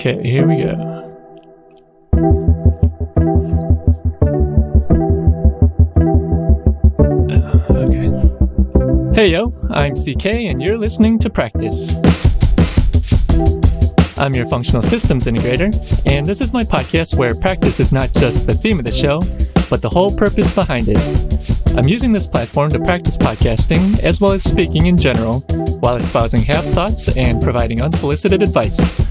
Okay, here we go. Uh, okay. Hey yo, I'm CK and you're listening to Practice. I'm your functional systems integrator, and this is my podcast where practice is not just the theme of the show, but the whole purpose behind it. I'm using this platform to practice podcasting as well as speaking in general while espousing half thoughts and providing unsolicited advice.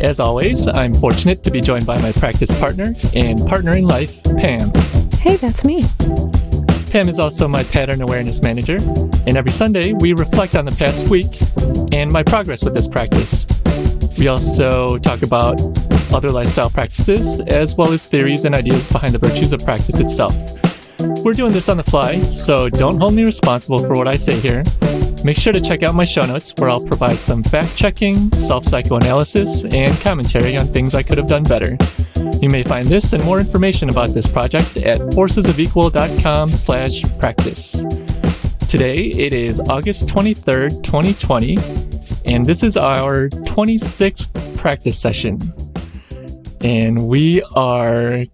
As always, I'm fortunate to be joined by my practice partner and partner in life, Pam. Hey, that's me. Pam is also my pattern awareness manager, and every Sunday we reflect on the past week and my progress with this practice. We also talk about other lifestyle practices as well as theories and ideas behind the virtues of practice itself. We're doing this on the fly, so don't hold me responsible for what I say here. Make sure to check out my show notes where I'll provide some fact checking, self psychoanalysis, and commentary on things I could have done better. You may find this and more information about this project at forcesofequal.com slash practice. Today it is August 23rd, 2020, and this is our 26th practice session. And we are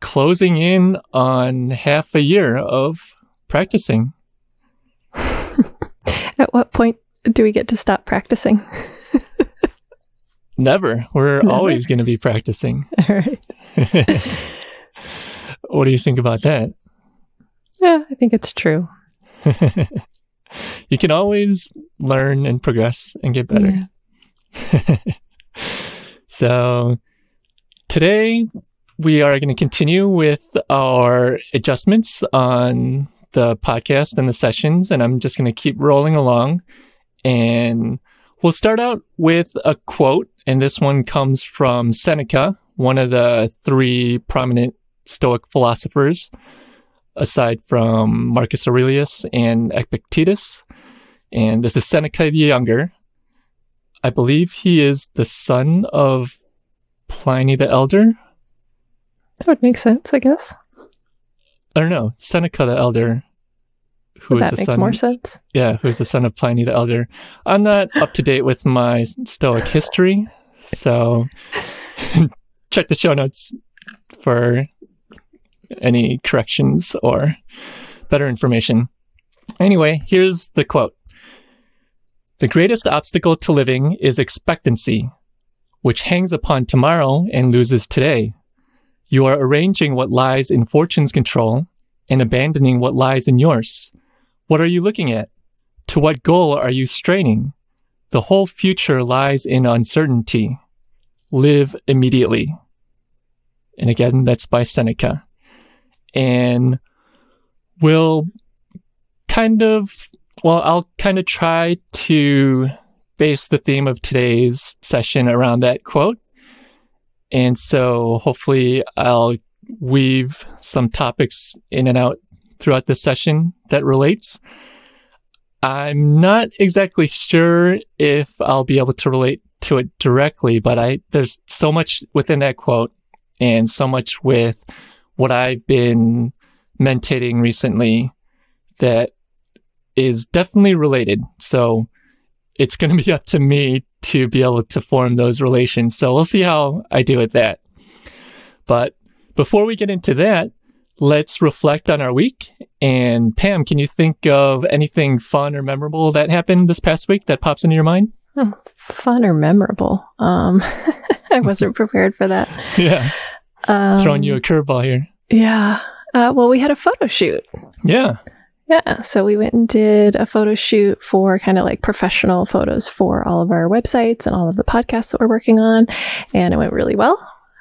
closing in on half a year of practicing. At what point do we get to stop practicing? Never. We're Never? always going to be practicing. All right. what do you think about that? Yeah, I think it's true. you can always learn and progress and get better. Yeah. So, today we are going to continue with our adjustments on the podcast and the sessions, and I'm just going to keep rolling along. And we'll start out with a quote, and this one comes from Seneca, one of the three prominent Stoic philosophers, aside from Marcus Aurelius and Epictetus. And this is Seneca the Younger. I believe he is the son of Pliny the Elder. That would make sense, I guess. I don't know, Seneca the Elder, who is that the makes son. more sense. Yeah, who's the son of Pliny the Elder. I'm not up to date with my Stoic history, so check the show notes for any corrections or better information. Anyway, here's the quote The greatest obstacle to living is expectancy, which hangs upon tomorrow and loses today. You are arranging what lies in fortune's control and abandoning what lies in yours. What are you looking at? To what goal are you straining? The whole future lies in uncertainty. Live immediately. And again, that's by Seneca. And we'll kind of, well, I'll kind of try to base the theme of today's session around that quote. And so hopefully I'll weave some topics in and out throughout the session that relates. I'm not exactly sure if I'll be able to relate to it directly, but I there's so much within that quote and so much with what I've been mentating recently that is definitely related. So it's going to be up to me to be able to form those relations. So we'll see how I do with that. But before we get into that, let's reflect on our week. And Pam, can you think of anything fun or memorable that happened this past week that pops into your mind? Hmm, fun or memorable? Um, I wasn't prepared for that. Yeah, Um, throwing you a curveball here. Yeah. Uh, well, we had a photo shoot. Yeah. Yeah. So we went and did a photo shoot for kind of like professional photos for all of our websites and all of the podcasts that we're working on. And it went really well.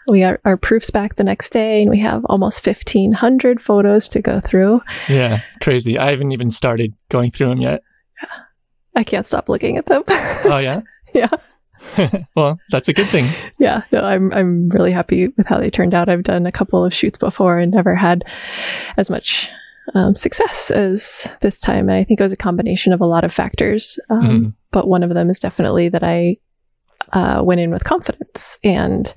We got our proofs back the next day and we have almost 1,500 photos to go through. Yeah. Crazy. I haven't even started going through them yet. I can't stop looking at them. Oh, yeah? yeah. well, that's a good thing. Yeah. No, I'm, I'm really happy with how they turned out. I've done a couple of shoots before and never had as much um, success as this time. And I think it was a combination of a lot of factors. Um, Mhm. But one of them is definitely that I uh, went in with confidence and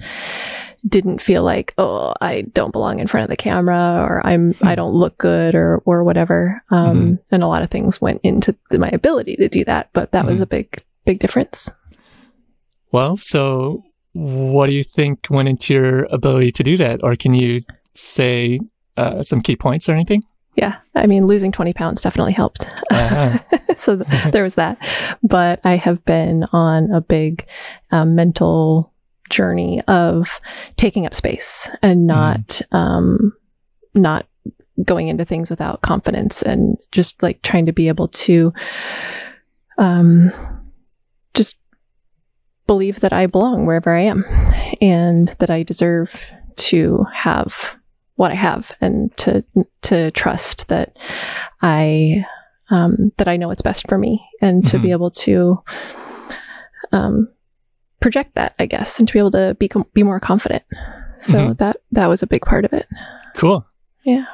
didn't feel like, oh, I don't belong in front of the camera or I'm, I don't look good or, or whatever. Um, And a lot of things went into the, my ability to do that. But that was a big, big difference. Well, so what do you think went into your ability to do that? Or can you say uh, some key points or anything? Yeah, I mean, losing 20 pounds definitely helped. Uh-huh. so th- there was that. But I have been on a big um, mental journey of taking up space and not, mm. um, not going into things without confidence and just like trying to be able to, um, just believe that I belong wherever I am and that I deserve to have what I have and to to trust that I um, that I know what's best for me and to mm-hmm. be able to um, project that, I guess, and to be able to be be more confident. So mm-hmm. that that was a big part of it. Cool. Yeah.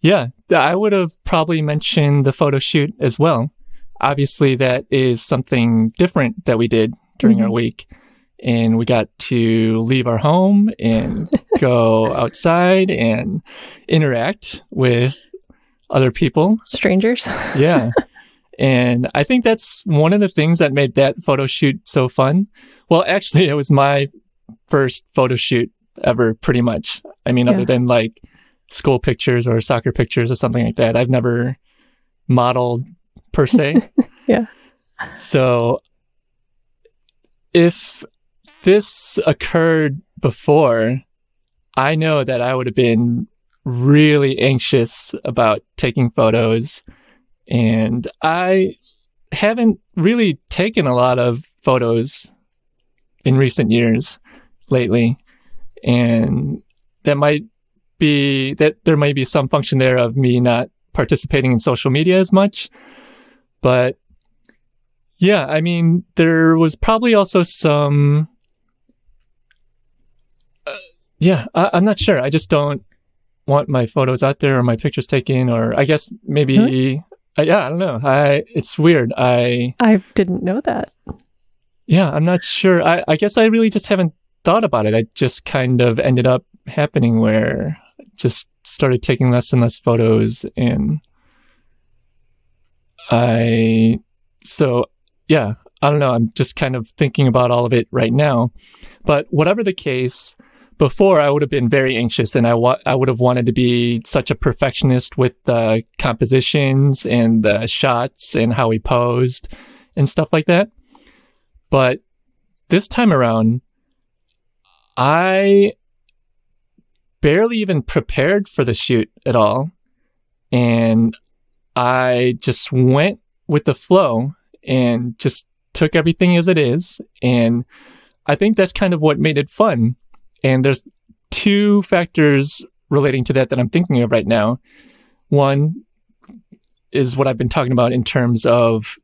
Yeah, I would have probably mentioned the photo shoot as well. Obviously, that is something different that we did during mm-hmm. our week and we got to leave our home and go outside and interact with other people, strangers. yeah. And I think that's one of the things that made that photo shoot so fun. Well, actually, it was my first photo shoot ever, pretty much. I mean, yeah. other than like school pictures or soccer pictures or something like that, I've never modeled per se. yeah. So if this occurred before, I know that I would have been really anxious about taking photos. And I haven't really taken a lot of photos in recent years lately. And that might be that there might be some function there of me not participating in social media as much. But yeah, I mean, there was probably also some yeah, I, am not sure. I just don't want my photos out there or my pictures taken, or I guess maybe, huh? uh, yeah, I don't know. I it's weird. I I didn't know that. Yeah, I'm not sure. I I guess I really just haven't thought about it. I just kind of ended up happening where I just started taking less and less photos, and I so yeah, I don't know. I'm just kind of thinking about all of it right now. But whatever the case, before I would have been very anxious and I, wa- I would have wanted to be such a perfectionist with the compositions and the shots and how he posed and stuff like that. But this time around, I barely even prepared for the shoot at all. And I just went with the flow and just took everything as it is. And I think that's kind of what made it fun and there's two factors relating to that that I'm thinking of right now. One is what I've been talking about in terms of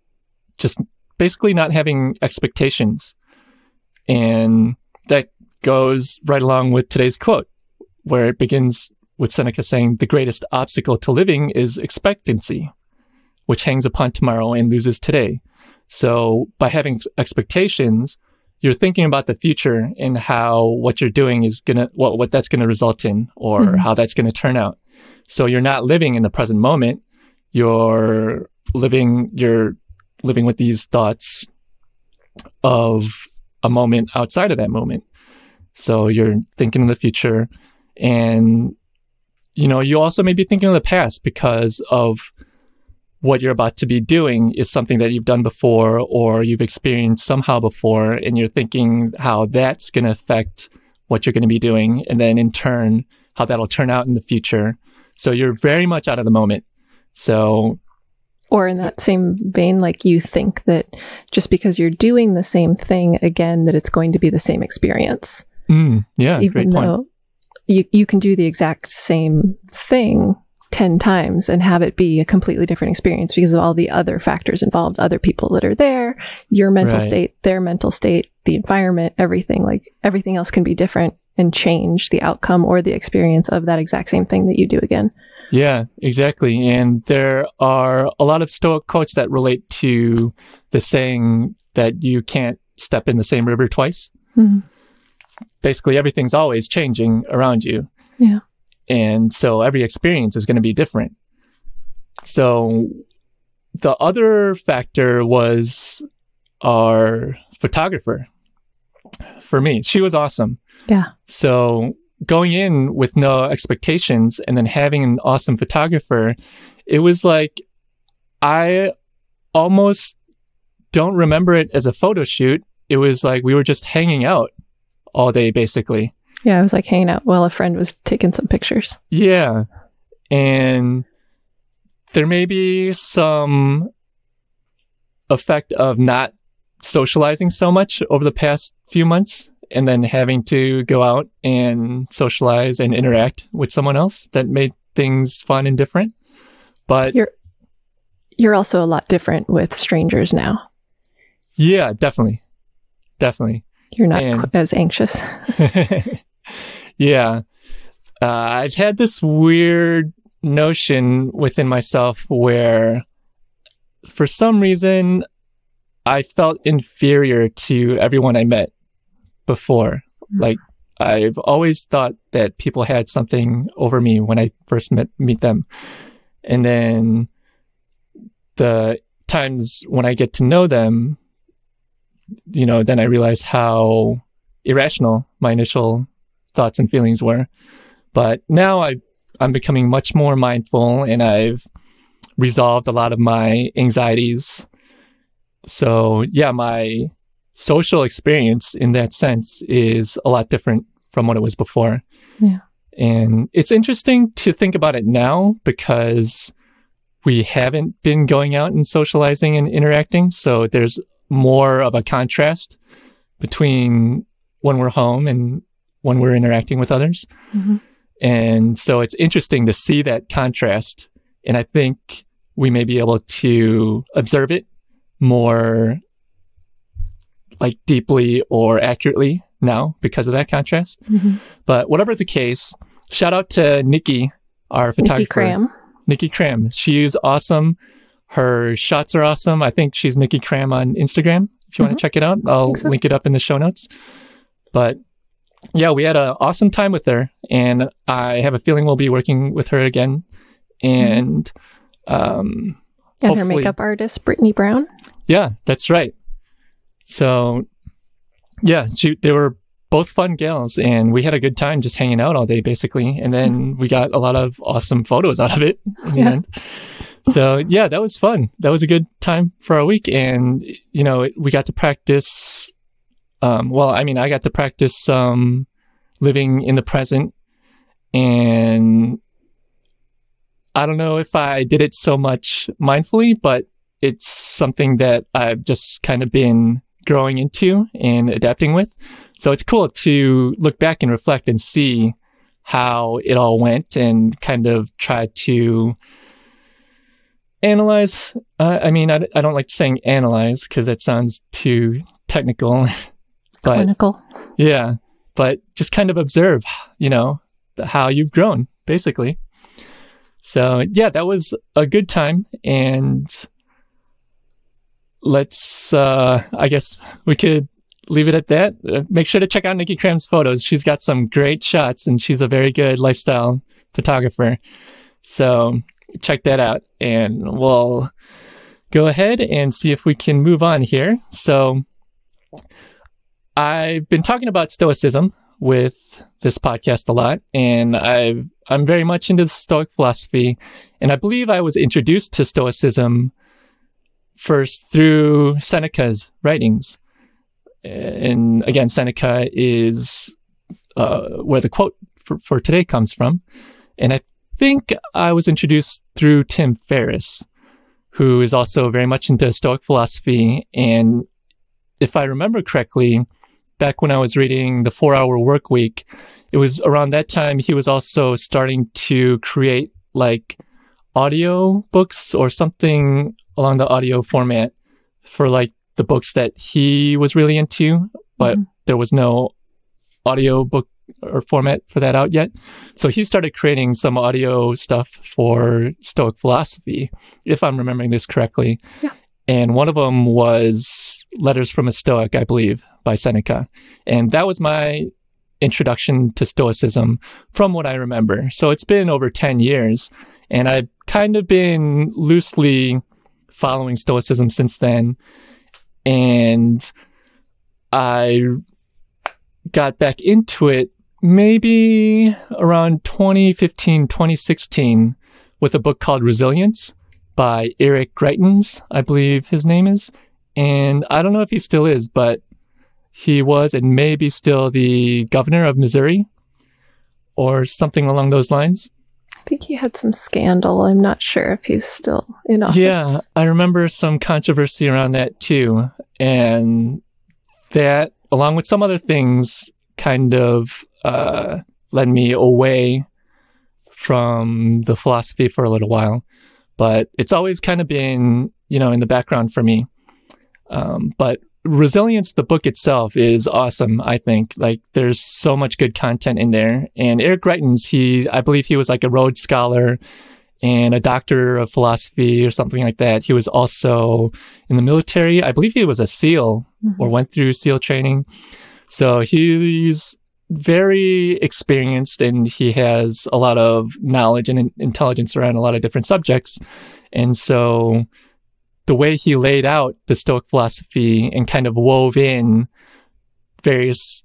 just basically not having expectations. And that goes right along with today's quote, where it begins with Seneca saying, The greatest obstacle to living is expectancy, which hangs upon tomorrow and loses today. So by having expectations, you're thinking about the future and how what you're doing is gonna what what that's gonna result in or mm-hmm. how that's gonna turn out. So you're not living in the present moment. You're living you're living with these thoughts of a moment outside of that moment. So you're thinking of the future and you know, you also may be thinking of the past because of what you're about to be doing is something that you've done before or you've experienced somehow before, and you're thinking how that's going to affect what you're going to be doing, and then in turn, how that'll turn out in the future. So you're very much out of the moment. So, or in that same vein, like you think that just because you're doing the same thing again, that it's going to be the same experience. Mm, yeah, even though you you can do the exact same thing 10 times and have it be a completely different experience because of all the other factors involved, other people that are there, your mental right. state, their mental state, the environment, everything. Like everything else can be different and change the outcome or the experience of that exact same thing that you do again. Yeah, exactly. And there are a lot of Stoic quotes that relate to the saying that you can't step in the same river twice. Mm-hmm. Basically, everything's always changing around you. Yeah. And so every experience is going to be different. So the other factor was our photographer. for me. She was awesome. Yeah. So going in with no expectations and then having an awesome photographer, it was like I almost don't remember it as a photo shoot. It was like we were just hanging out all day, basically. Yeah, I was like hanging out while a friend was taking some pictures. Yeah. And there may be some effect of not socializing so much over the past few months and then having to go out and socialize and interact with someone else that made things fun and different. But You're you're also a lot different with strangers now. yeah, definitely. Definitely. You're not And- qu- as anxious. yeah. Uh, I've had this weird notion within myself where, for some reason, I felt inferior to everyone I met before. Like, I've always thought that people had something over me when I first met meet them. And then the times when I get to know them, you know, then I realize how irrational my initial thoughts and feelings were. But now I I'm becoming much more mindful and I've resolved a lot of my anxieties. So, yeah, my social experience in that sense is a lot different from what it was before. Yeah. And it's interesting to think about it now because we haven't been going out and socializing and interacting. So there's more of a contrast between when we're home and when we're interacting with others. Mhm. And so it's interesting to see that contrast. And I think we may be able to observe it more like deeply or accurately now because of that contrast. Mhm. But whatever the case, shout out to Nikki, our photographer. Nikki Cram. Nikki Cram. She's awesome. Her shots are awesome. I think she's Nikki Cram on Instagram. If you want to check it out, I'll so. link it up in the show notes. But yeah, we had an awesome time with her, and I have a feeling we'll be working with her again. And um, And her makeup artist, Brittany Brown. yeah, that's right. So yeah, she, they were both fun gals, and we had a good time just hanging out all day, basically. And then we got a lot of awesome photos out of it in the Yeah. end. So yeah, that was fun. That was a good time for our week, and you know, it, we got to practice. Um, well, I mean, I got to practice um, living in the present, and I don't know if I did it so much mindfully, but it's something that I've just kind of been growing into and adapting with. So it's cool to look back and reflect and see how it all went and kind of try to analyze. Uh, I mean, I, I don't like saying analyze because that sounds too technical, but Clinical. yeah, but just kind of observe, you know, how you've grown, basically. So, yeah, that was a good time. And let's, uh, I guess we could leave it at that. Uh, make sure to check out Nikki Cram's photos. She's got some great shots and she's a very good lifestyle photographer. So, check that out. And we'll go ahead and see if we can move on here. So, I've been talking about Stoicism with this podcast a lot, and I've I'm very much into the Stoic philosophy, and I believe I was introduced to Stoicism first through Seneca's writings. And again, Seneca is uh, where the quote for, for today comes from, and I think I was introduced through Tim Ferriss, who is also very much into Stoic philosophy, and if I remember correctly, back when I was reading the Four Hour Work Week, it was around that time he was also starting to create like audio books or something along the audio format for like the books that he was really into, but Mhm. there was no audio book or format for that out yet. So he started creating some audio stuff for Stoic philosophy, if I'm remembering this correctly. Yeah. And one of them was Letters from a Stoic, I believe, by Seneca. And that was my introduction to Stoicism from what I remember. So it's been over 10 years, and I've kind of been loosely following Stoicism since then. And I got back into it maybe around 2015, 2016 with a book called Resilience by Eric Greitens, I believe his name is. And I don't know if he still is, but he was and maybe still the governor of Missouri or something along those lines. I think he had some scandal. I'm not sure if he's still in office. Yeah, I remember some controversy around that too. And that, along with some other things, kind of uh, led me away from the philosophy for a little while. But it's always kind of been, you know, in the background for me. Um, but Resilience, the book itself, is awesome. I think like there's so much good content in there. And Eric Greitens, he, I believe he was like a Rhodes Scholar and a doctor of philosophy or something like that. He was also in the military. I believe he was a SEAL mm-hmm. or went through SEAL training. So he's very experienced and he has a lot of knowledge and intelligence around a lot of different subjects. And so the way he laid out the Stoic philosophy and kind of wove in various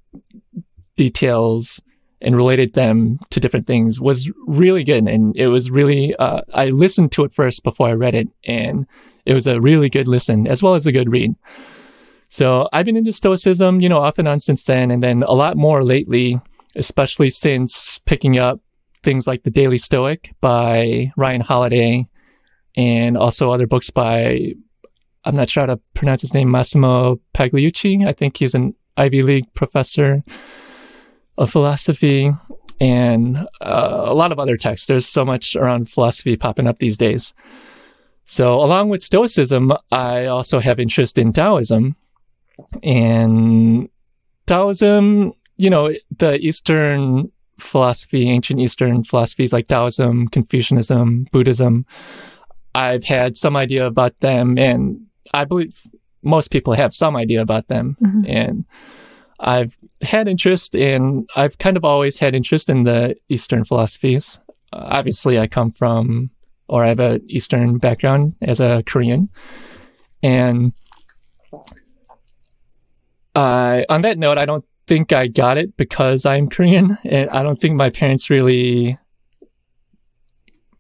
details and related them to different things was really good. And it was really, uh, I listened to it first before I read it, and it was a really good listen as well as a good read. So I've been into Stoicism, you know, off and on since then, and then a lot more lately, especially since picking up things like The Daily Stoic by Ryan Holiday and also other books by, I'm not sure how to pronounce his name, Massimo Pagliuca. I think he's an Ivy League professor of philosophy and uh, a lot of other texts. There's so much around philosophy popping up these days. So, along with Stoicism, I also have interest in Taoism and Taoism, you know, the Eastern philosophy, ancient Eastern philosophies like Taoism, Confucianism, Buddhism, I've had some idea about them, and I believe most people have some idea about them. Mm-hmm. And I've had interest in, I've kind of always had interest in the Eastern philosophies. Uh, obviously, I come from, or I have an Eastern background as a Korean. And uh, on that note, I don't think I got it because I'm Korean, and I don't think my parents really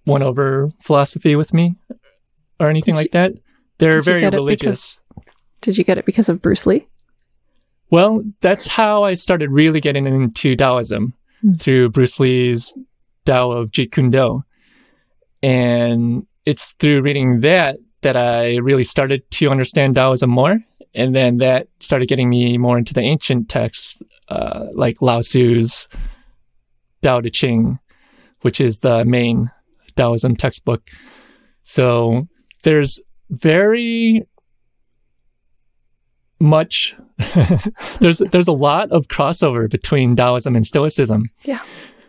went over philosophy with me or anything like that. They're very religious. Because, did you get it because of Bruce Lee? Well, that's how I started really getting into Taoism mm. through Bruce Lee's Tao of Jeet Kune Do. And it's through reading that that I really started to understand Taoism more and then that started getting me more into the ancient texts, uh, like Lao Tzu's Tao Te Ching, which is the main Taoism textbook. So there's very much there's there's a lot of crossover between Taoism and Stoicism. Yeah.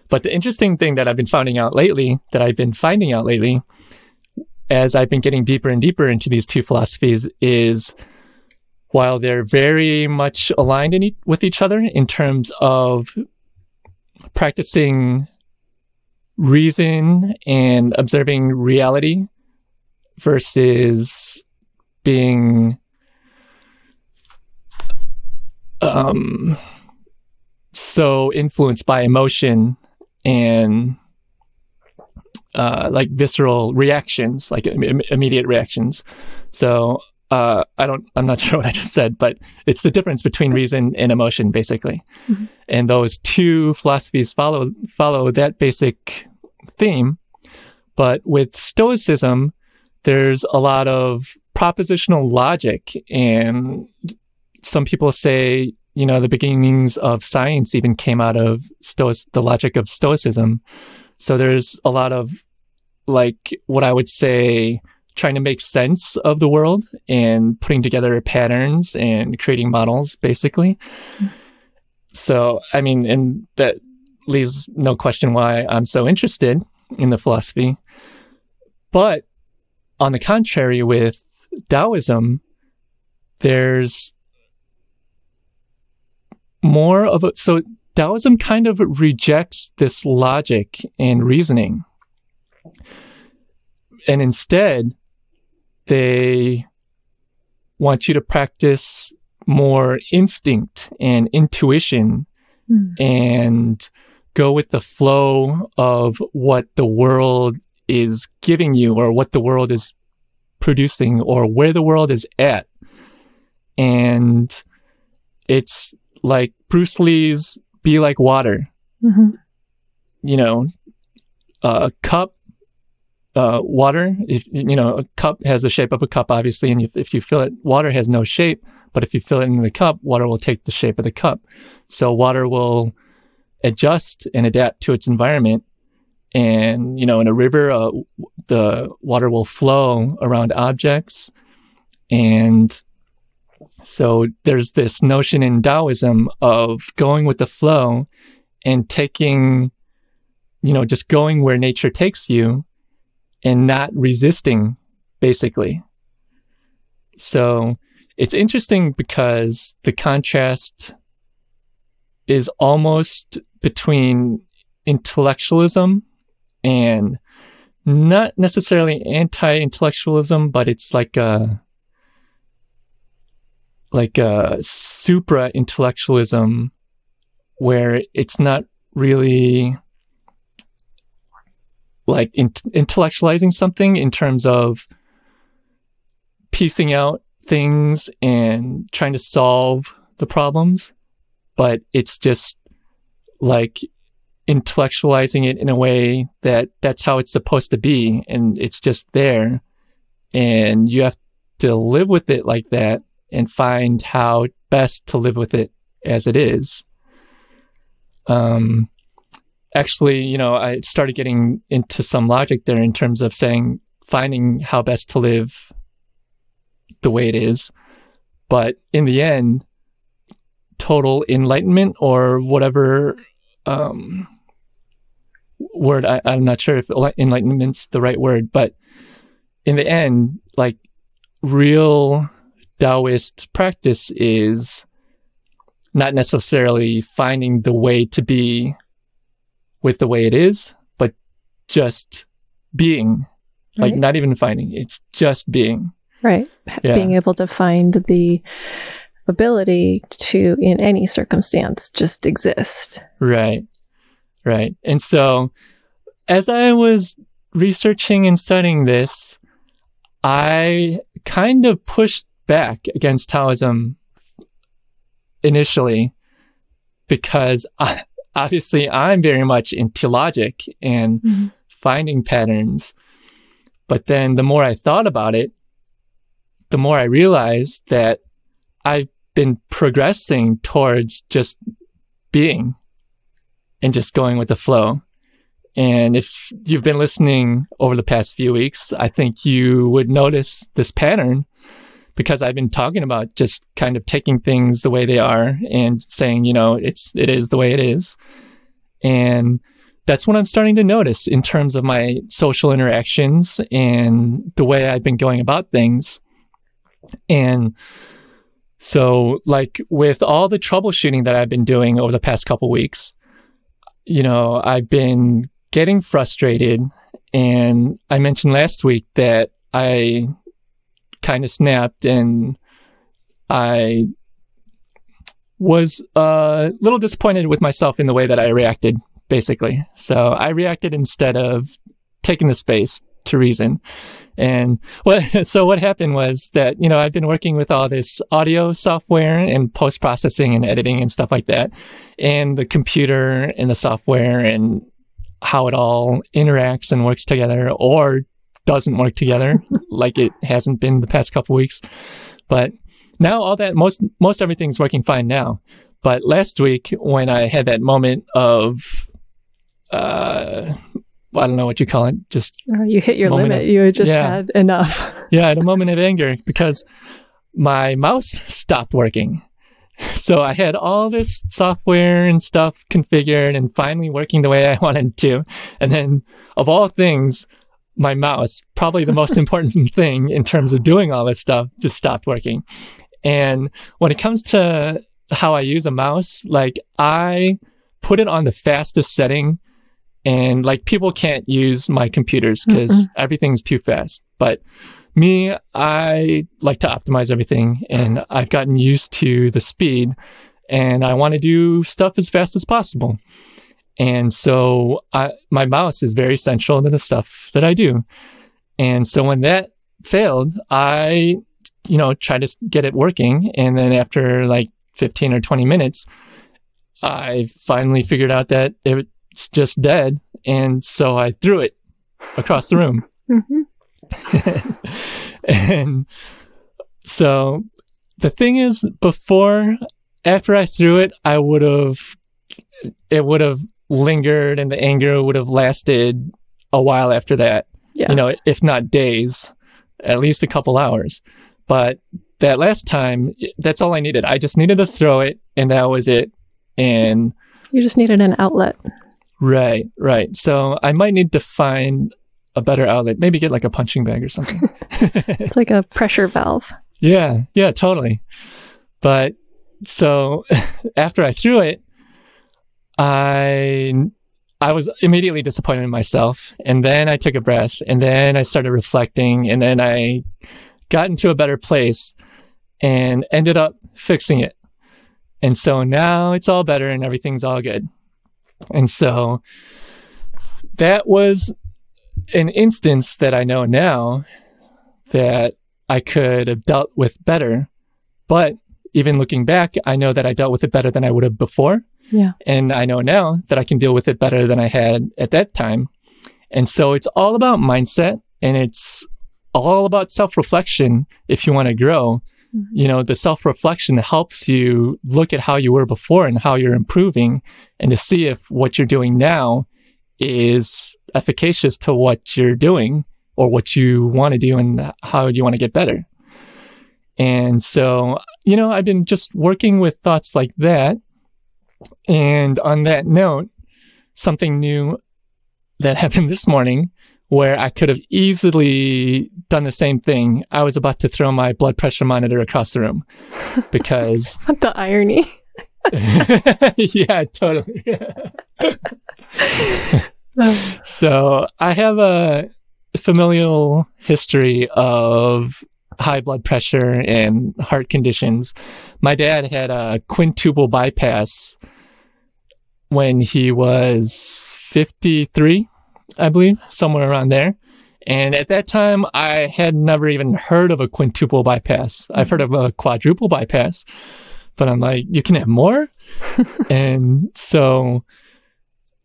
But the interesting thing that I've been finding out lately, that I've been finding out lately, as I've been getting deeper and deeper into these two philosophies, is while they're very much aligned e- with each other in terms of practicing reason and observing reality versus being um, so influenced by emotion and uh, like visceral reactions, like Im- immediate reactions. So uh, I don't, I'm not sure what I just said, but it's the difference between reason and emotion, basically. Mm-hmm. And those two philosophies follow follow that basic theme. But with Stoicism, there's a lot of propositional logic, and some people say, you know, the beginnings of science even came out of Stoic, the logic of Stoicism. So there's a lot of like what I would say trying to make sense of the world and putting together patterns and creating models, basically. So, I mean, and that leaves no question why I'm so interested in the philosophy. But on the contrary, with Taoism, there's more of a so Taoism kind of rejects this logic and reasoning. And instead, they want you to practice more instinct and intuition Mm. and go with the flow of what the world is giving you or what the world is producing or where the world is at. And it's like Bruce Lee's be like water. Mhm. You know, a cup, uh, water, if, you know, a cup has the shape of a cup, obviously. And if, if you fill it, water has no shape. But if you fill it in the cup, water will take the shape of the cup. So water will adjust and adapt to its environment. And, you know, in a river, uh, the water will flow around objects. And so there's this notion in Taoism of going with the flow and taking, you know, just going where nature takes you and not resisting, basically. So it's interesting because the contrast is almost between intellectualism and not necessarily anti-intellectualism, but it's like a like a supra intellectualism where it's not really like in- intellectualizing something in terms of piecing out things and trying to solve the problems, but it's just like intellectualizing it in a way that that's how it's supposed to be and it's just there and you have to live with it like that and find how best to live with it as it is. Um actually you know i started getting into some logic there in terms of saying finding how best to live the way it is. But in the end total enlightenment or whatever um word I, i'm not sure if enlightenment's the right word but in the end like real taoist practice is not necessarily finding the way to be with the way it is but just being like not even finding it's just being Right. Yeah. Being able to find the ability to, in any circumstance, just exist. Right. Right. And so as I was researching and studying this, I kind of pushed back against Taoism initially because I, obviously I'm very much into logic and Mhm. finding patterns. But then the more I thought about it, the more I realized that I've been progressing towards just being and just going with the flow. And if you've been listening over the past few weeks, I think you would notice this pattern because I've been talking about just kind of taking things the way they are and saying, you know, it's it is the way it is. And that's what I'm starting to notice in terms of my social interactions and the way I've been going about things. And so, like with all the troubleshooting that I've been doing over the past couple weeks, you know, I've been getting frustrated. And I mentioned last week that I kind of snapped and I was a little disappointed with myself in the way that I reacted, basically. So I reacted instead of taking the space to reason. And what so what happened was that you know I've been working with all this audio software and post processing and editing and stuff like that, and the computer and the software and how it all interacts and works together or doesn't work together like it hasn't been the past couple weeks. But now all that most most everything's working fine now. But last week when I had that moment of uh I don't know what you call it, just Oh, you hit your limit. of- you just yeah. had enough. yeah, at a moment of anger because my mouse stopped working. So I had all this software and stuff configured and finally working the way I wanted to. And then, of all things, my mouse, probably the most important thing in terms of doing all this stuff, just stopped working. And when it comes to how I use a mouse, like I put it on the fastest setting and like people can't use my computers because everything's too fast. But me, I like to optimize everything and I've gotten used to the speed and I want to do stuff as fast as possible. And so I, my mouse is very central to the stuff that I do. And so when that failed, I, you know, tried to get it working. And then after like 15 or 20 minutes, I finally figured out that it's just dead. And so I threw it across the room. Mm-hmm. and so the thing is, before, after I threw it, I would have, it would have lingered and the anger would have lasted a while after that. Yeah. You know, if not days, at least a couple hours. But that last time, that's all I needed. I just needed to throw it, and that was it. And you just needed an outlet. Right, right. So I might need to find a better outlet. Maybe get like a punching bag or something. it's like a pressure valve. Yeah, yeah, totally. But so after I threw it, I I was immediately disappointed in myself. And then I took a breath and then I started reflecting and then I got into a better place and ended up fixing it. And so now it's all better and everything's all good. And so that was an instance that I know now that I could have dealt with better. But even looking back, I know that I dealt with it better than I would have before. Yeah. And I know now that I can deal with it better than I had at that time. And so it's all about mindset and it's all about self reflection if you want to grow. Mm-hmm. You know, the self reflection helps you look at how you were before and how you're improving and to see if what you're doing now is efficacious to what you're doing or what you want to do and how you want to get better. And so, you know, I've been just working with thoughts like that and on that note, something new that happened this morning where I could have easily done the same thing. I was about to throw my blood pressure monitor across the room because the irony. yeah, totally. so I have a familial history of high blood pressure and heart conditions. My dad had a quintuple bypass when he was 53, I believe, somewhere around there. And at that time, I had never even heard of a quintuple bypass. I've heard of a quadruple bypass, but I'm like, you can have more? and so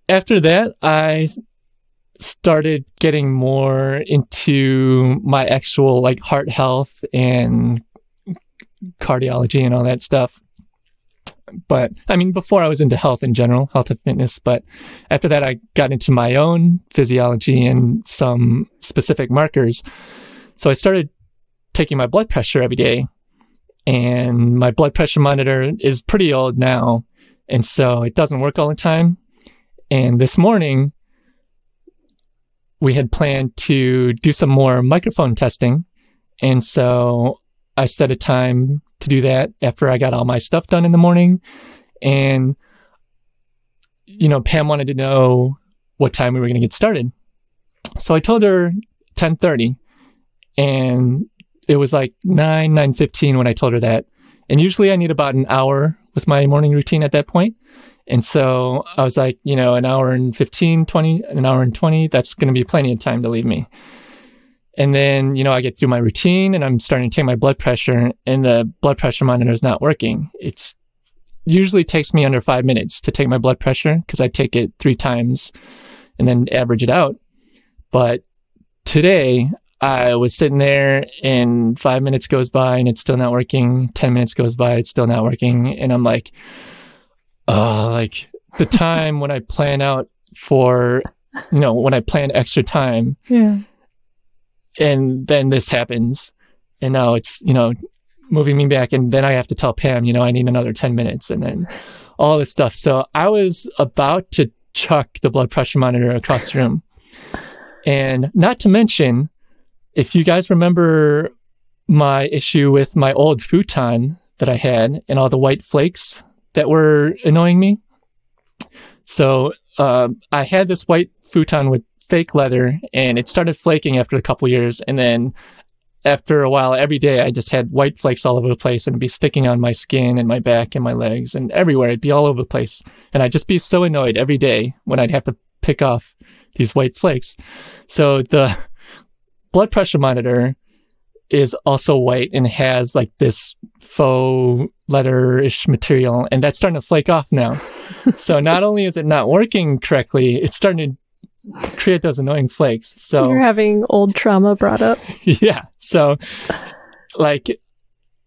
after that, I started getting more into my actual like heart health and cardiology and all that stuff but I mean, before I was into health in general, health and fitness, but after that, I got into my own physiology and some specific markers. So I started taking my blood pressure every day, and my blood pressure monitor is pretty old now. And so it doesn't work all the time. And this morning, we had planned to do some more microphone testing. And so I set a time to do that after I got all my stuff done in the morning. And, you know, Pam wanted to know what time we were going to get started. So I told her 1030 and it was like 9, 9.15 when I told her that. And usually I need about an hour with my morning routine at that point. And so I was like, you know, an hour and 15, 20, an hour and 20, that's going to be plenty of time to leave me. And then, you know, I get through my routine and I'm starting to take my blood pressure and the blood pressure monitor is not working. It's usually takes me under five minutes to take my blood pressure because I take it three times and then average it out. But today I was sitting there and five minutes goes by and it's still not working. 10 minutes goes by, it's still not working. And I'm like, oh, like the time when I plan out for, you know, when I plan extra time. Yeah and then this happens. And now it's you know moving me back. And then i have to tell pam you know i need another 10 minutes and then all this stuff. So i was about to chuck the blood pressure monitor across the room. And not to mention if you guys remember my issue with my old futon that i had and all the white flakes that were annoying me. So uh, i had this white futon with fake leather and it started flaking after a couple years and then after a while, every day I just had white flakes all over the place and it'd be sticking on my skin and my back and my legs and everywhere. It'd be all over the place. And I'd just be so annoyed every day when I'd have to pick off these white flakes. So the blood pressure monitor is also white and has like this faux leather-ish material and that's starting to flake off now. so not only is it not working correctly, it's starting to create those annoying flakes. So You're having old trauma brought up. yeah. So like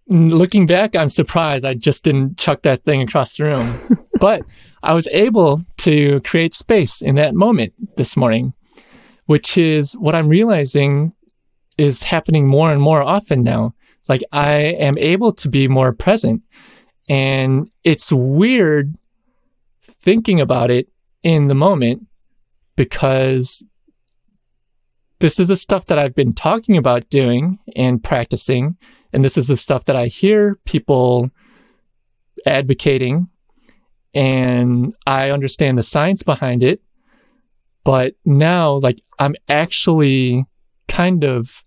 looking back, I'm surprised I just didn't chuck that thing across the room. but I was able to create space in that moment this morning, which is what I'm realizing is happening more and more often now. Like I am able to be more present. And it's weird thinking about it in the moment because this is the stuff that I've been talking about doing and practicing. And this is the stuff that I hear people advocating. And I understand the science behind it. But now, like, I'm actually kind of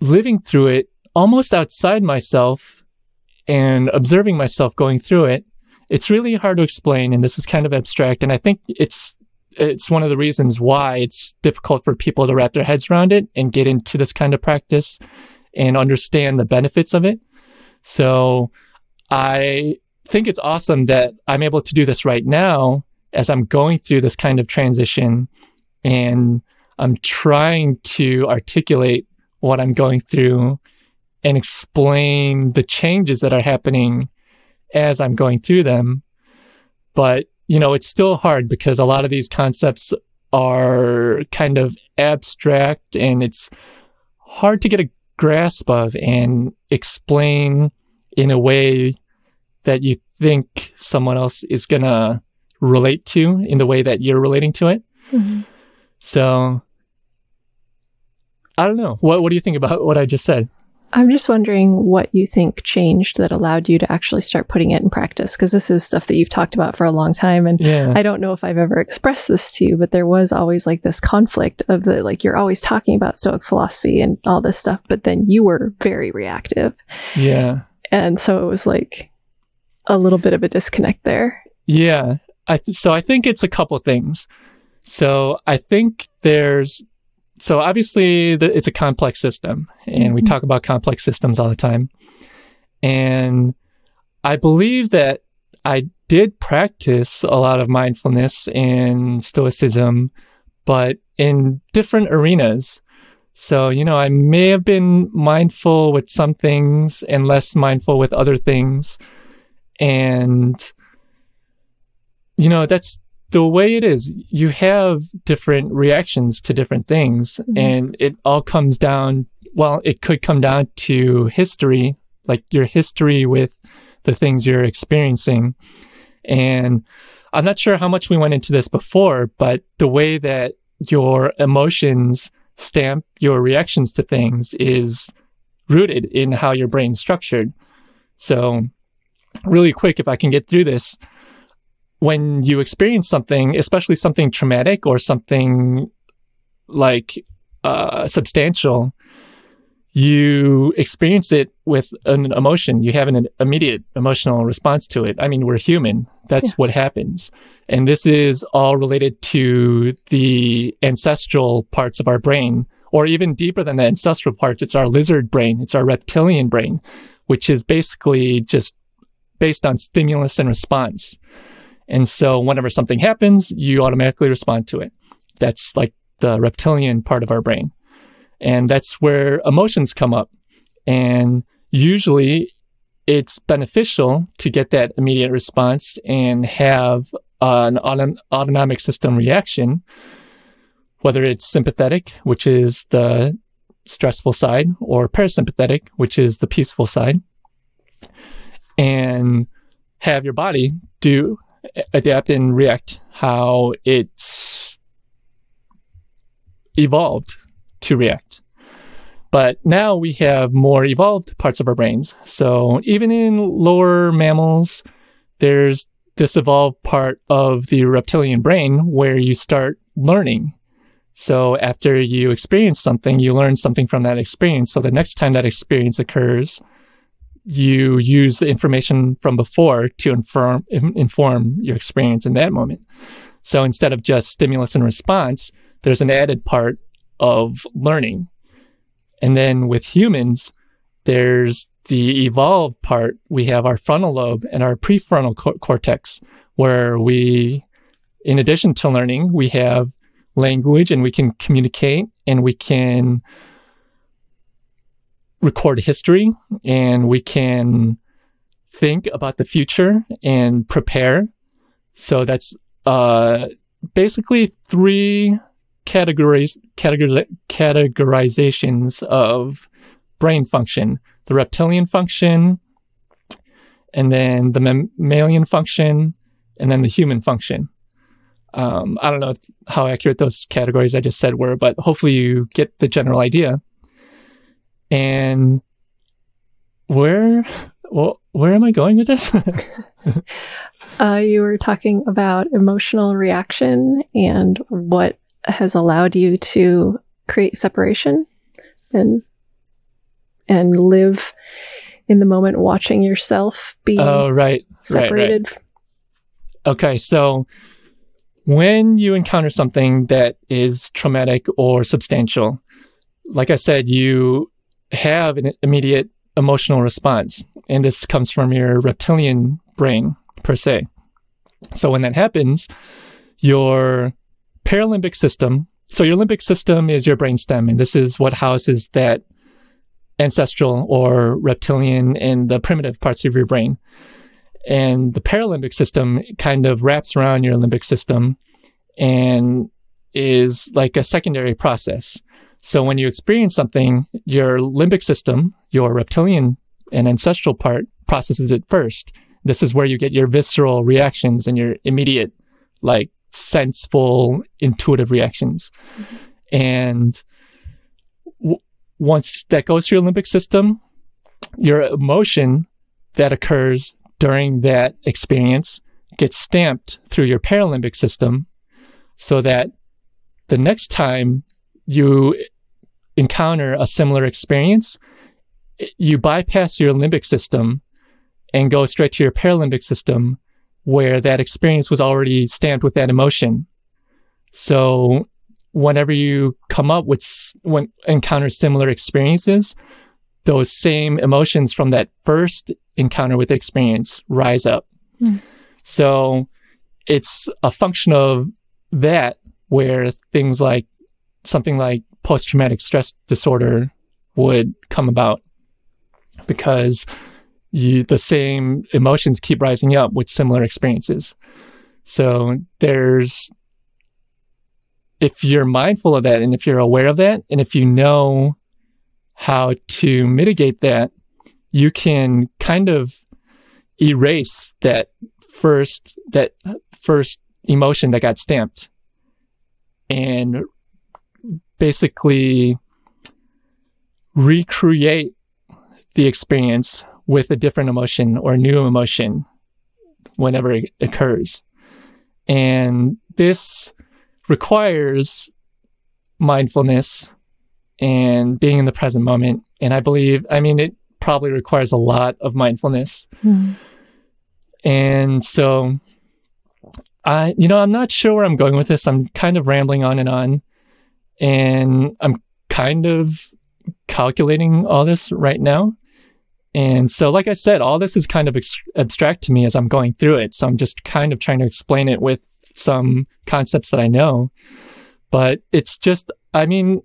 living through it almost outside myself and observing myself going through it it's really hard to explain and this is kind of abstract and i think it's it's one of the reasons why it's difficult for people to wrap their heads around it and get into this kind of practice and understand the benefits of it. So i think it's awesome that i'm able to do this right now as i'm going through this kind of transition and i'm trying to articulate what i'm going through and explain the changes that are happening as I'm going through them. But, you know, it's still hard because a lot of these concepts are kind of abstract and it's hard to get a grasp of and explain in a way that you think someone else is going to relate to in the way that you're relating to it. Mm-hmm. So I don't know. What what do you think about what I just said? I'm just wondering what you think changed that allowed you to actually start putting it in practice. Because this is stuff that you've talked about for a long time. And yeah. I don't know if I've ever expressed this to you, but there was always like this conflict of the like, you're always talking about Stoic philosophy and all this stuff, but then you were very reactive. Yeah. And so it was like a little bit of a disconnect there. Yeah. I th- so I think it's a couple things. So I think there's so obviously the, it's a complex system and mm-hmm. we talk about complex systems all the time. And i believe that i did practice a lot of mindfulness and stoicism but in different arenas. So you know i may have been mindful with some things and less mindful with other things. And you know that's the way it is, you have different reactions to different things, mm-hmm. and it all comes down. Well, it could come down to history, like your history with the things you're experiencing. And I'm not sure how much we went into this before, but the way that your emotions stamp your reactions to things is rooted in how your brain's structured. So, really quick, if I can get through this, when you experience something, especially something traumatic or something like uh, substantial, you experience it with an emotion. You have an immediate emotional response to it. I mean, we're human. That's yeah. what happens. And this is all related to the ancestral parts of our brain, or even deeper than the ancestral parts. It's our lizard brain, it's our reptilian brain, which is basically just based on stimulus and response. And so whenever something happens, you automatically respond to it. That's like the reptilian part of our brain. And that's where emotions come up. And usually it's beneficial to get that immediate response and have an autonomic system reaction, whether it's sympathetic, which is the stressful side, or parasympathetic, which is the peaceful side, and have your body do adapt and react how it's evolved to react. But now we have more evolved parts of our brains. So even in lower mammals, there's this evolved part of the reptilian brain where you start learning. So after you experience something, you learn something from that experience. So the next time that experience occurs, you use the information from before to inform inform your experience in that moment. So instead of just stimulus and response, there's an added part of learning. And then with humans, there's the evolved part. We have our frontal lobe and our prefrontal co- cortex, where we, in addition to learning, we have language and we can communicate and we can record history and we can think about the future and prepare. So that's uh, basically three categories, categori- categorizations of brain function the reptilian function, and then the mammalian function, and then the human function. Um, I don't know if, how accurate those categories I just said were, but hopefully you get the general idea. And where, well, where am I going with this? uh, you were talking about emotional reaction and what has allowed you to create separation and and live in the moment watching yourself be oh right separated right, right. okay so when you encounter something that is traumatic or substantial like i said you have an immediate emotional response. And this comes from your reptilian brain, per se. So when that happens, your paralimbic system, so your limbic system is your brainstem, and this is what houses that ancestral or reptilian and the primitive parts of your brain. And the paralimbic system kind of wraps around your limbic system and is like a secondary process. So when you experience something, your limbic system, your reptilian and ancestral part processes it first. This is where you get your visceral reactions and your immediate, like, senseful, intuitive reactions. Mm-hmm. And w- once that goes through your limbic system, your emotion that occurs during that experience gets stamped through your paralimbic system so that the next time you encounter a similar experience, you bypass your limbic system and go straight to your paralimbic system where that experience was already stamped with that emotion. So whenever you come up with when encounter similar experiences, those same emotions from that first encounter with experience rise up. Mm. So it's a function of that where things like something like post traumatic stress disorder would come about because you, the same emotions keep rising up with similar experiences. So there's, if you're mindful of that and if you're aware of that, and if you know how to mitigate that, you can kind of erase that first, that first emotion that got stamped and basically recreate the experience with a different emotion or new emotion whenever it occurs. And this requires mindfulness and being in the present moment. And I believe, I mean, it probably requires a lot of mindfulness. Mm. And so I, you know, I'm not sure where I'm going with this. I'm kind of rambling on and on. And I'm kind of calculating all this right now. And so, like I said, all this is kind of ex- abstract to me as I'm going through it. So I'm just kind of trying to explain it with some concepts that I know. But it's just, I mean,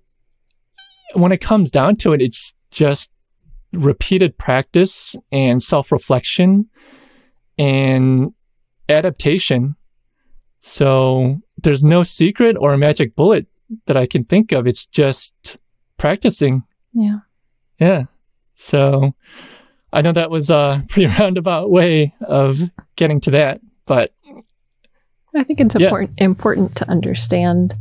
when it comes down to it, it's just repeated practice and self reflection and adaptation. So there's no secret or magic bullet that I can think of. It's just practicing. Yeah. Yeah. So I know that was a pretty roundabout way of getting to that, but I think it's yeah. important important to understand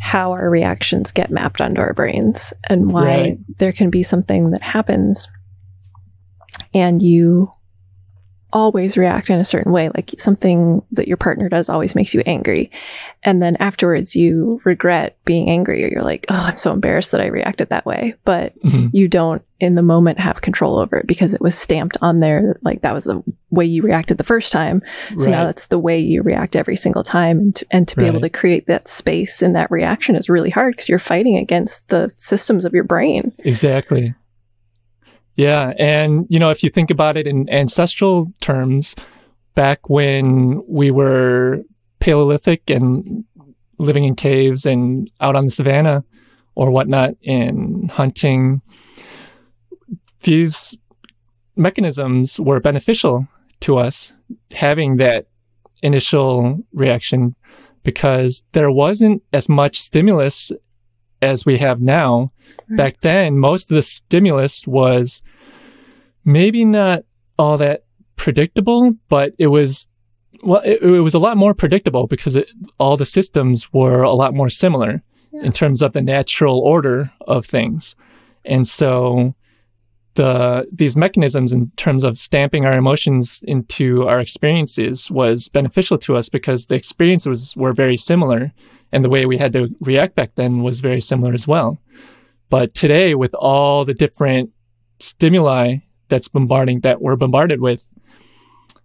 how our reactions get mapped onto our brains and why right. there can be something that happens and you always react in a certain way. Like something that your partner does always makes you angry. And then afterwards you regret being angry or you're like, oh, I'm so embarrassed that I reacted that way. But Mhm. you don't in the moment have control over it because it was stamped on there. Like that was the way you reacted the first time. So now that's the way you react every single time. And to, and to be able to create that space in that reaction is really hard because you're fighting against the systems of your brain. Exactly. Yeah. And, you know, if you think about it in ancestral terms, back when we were Paleolithic and living in caves and out on the savannah or whatnot and hunting, these mechanisms were beneficial to us having that initial reaction because there wasn't as much stimulus as we have now Right. back then most of the stimulus was maybe not all that predictable but it was well it, it was a lot more predictable because it, all the systems were a lot more similar Yeah. in terms of the natural order of things and so the these mechanisms in terms of stamping our emotions into our experiences was beneficial to us because the experiences were very similar and the way we had to react back then was very similar as well but today, with all the different stimuli that's bombarding that we're bombarded with,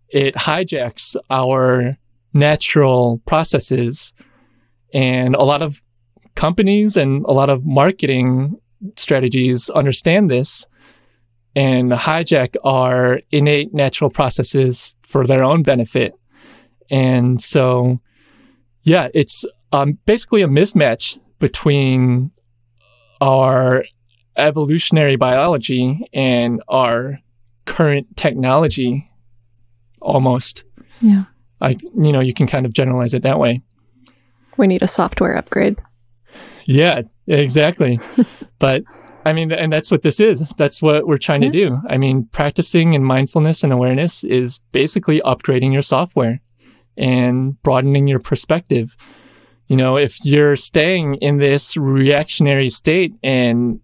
it hijacks our natural processes. And a lot of companies and a lot of marketing strategies understand this and hijack our innate natural processes for their own benefit. And so, yeah, it's um, basically a mismatch between our evolutionary biology and our current technology almost Yeah. i you know you can kind of generalize it that way We need a software upgrade. yeah exactly but i mean and that's what this is that's what we're trying Yeah. to do i mean practicing in mindfulness and awareness is basically upgrading your software and broadening your perspective you know if you're staying in this reactionary state and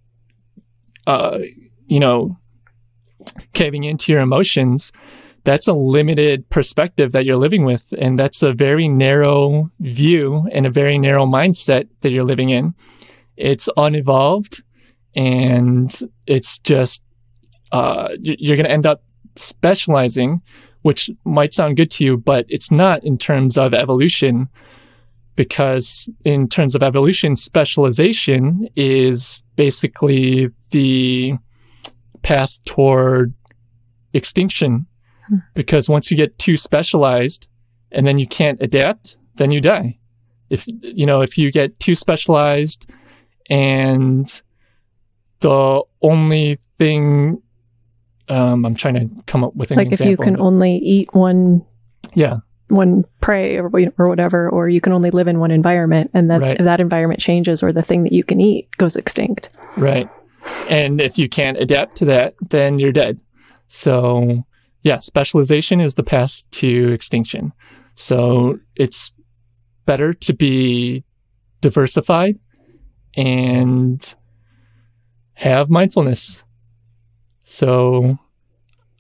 uh you know caving into your emotions that's a limited perspective that you're living with and that's a very narrow view and a very narrow mindset that you're living in. It's unevolved and it's just uh, you're going to end up specializing which might sound good to you but it's not in terms of evolution because in terms of evolution specialization is basically the path toward extinction. Hmm. because once you get too specialized and then you can't adapt then you die. If you know if you get too specialized and the only thing um, i'm trying to come up with an like if you can only eat one yeah one prey or, or whatever, or you can only live in one environment, and that Right. that environment changes or the thing that you can eat goes extinct. Right. And if you can't adapt to that, then you're dead. So, yeah, specialization is the path to extinction. So, it's better to be diversified and have mindfulness. So,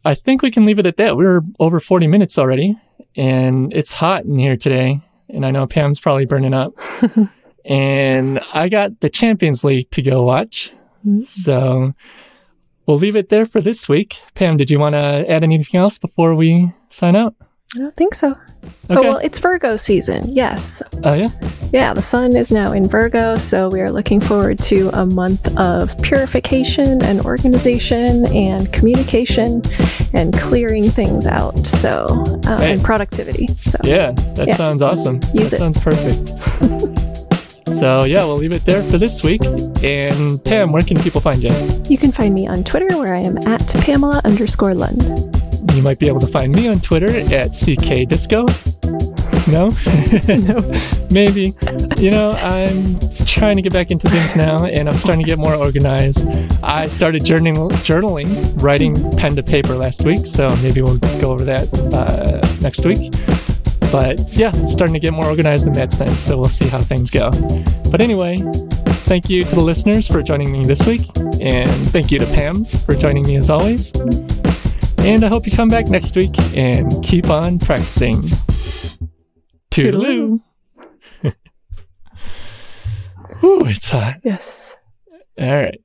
I think we can leave it at that. We're over 40 minutes already, and it's hot in here today. And I know Pam's probably burning up. and I got the Champions League to go watch. Mm-hmm. So we'll leave it there for this week. Pam, did you want to add anything else before we sign out? I don't think so. Okay. Oh well, it's Virgo season. Yes, Oh, yeah. yeah. The sun is now in Virgo, so we are looking forward to a month of purification and organization and communication and clearing things out. So uh, Hey. and productivity. So Yeah, that Yeah. sounds awesome. Use that it. sounds perfect. so, yeah, we'll leave it there for this week. And Pam, where can people find you? you can find me on Twitter where I am at Pamela underscore Lund. You might be able to find me on Twitter at CKDisco. No? no. Maybe. You know, I'm trying to get back into things now and I'm starting to get more organized. I started journaling, journaling writing pen to paper last week, so maybe we'll go over that uh, next week. But yeah, starting to get more organized in that sense, so we'll see how things go. But anyway, thank you to the listeners for joining me this week, and thank you to Pam for joining me as always. And I hope you come back next week and keep on practicing. Toodaloo. Ooh, it's hot. Yes. All right.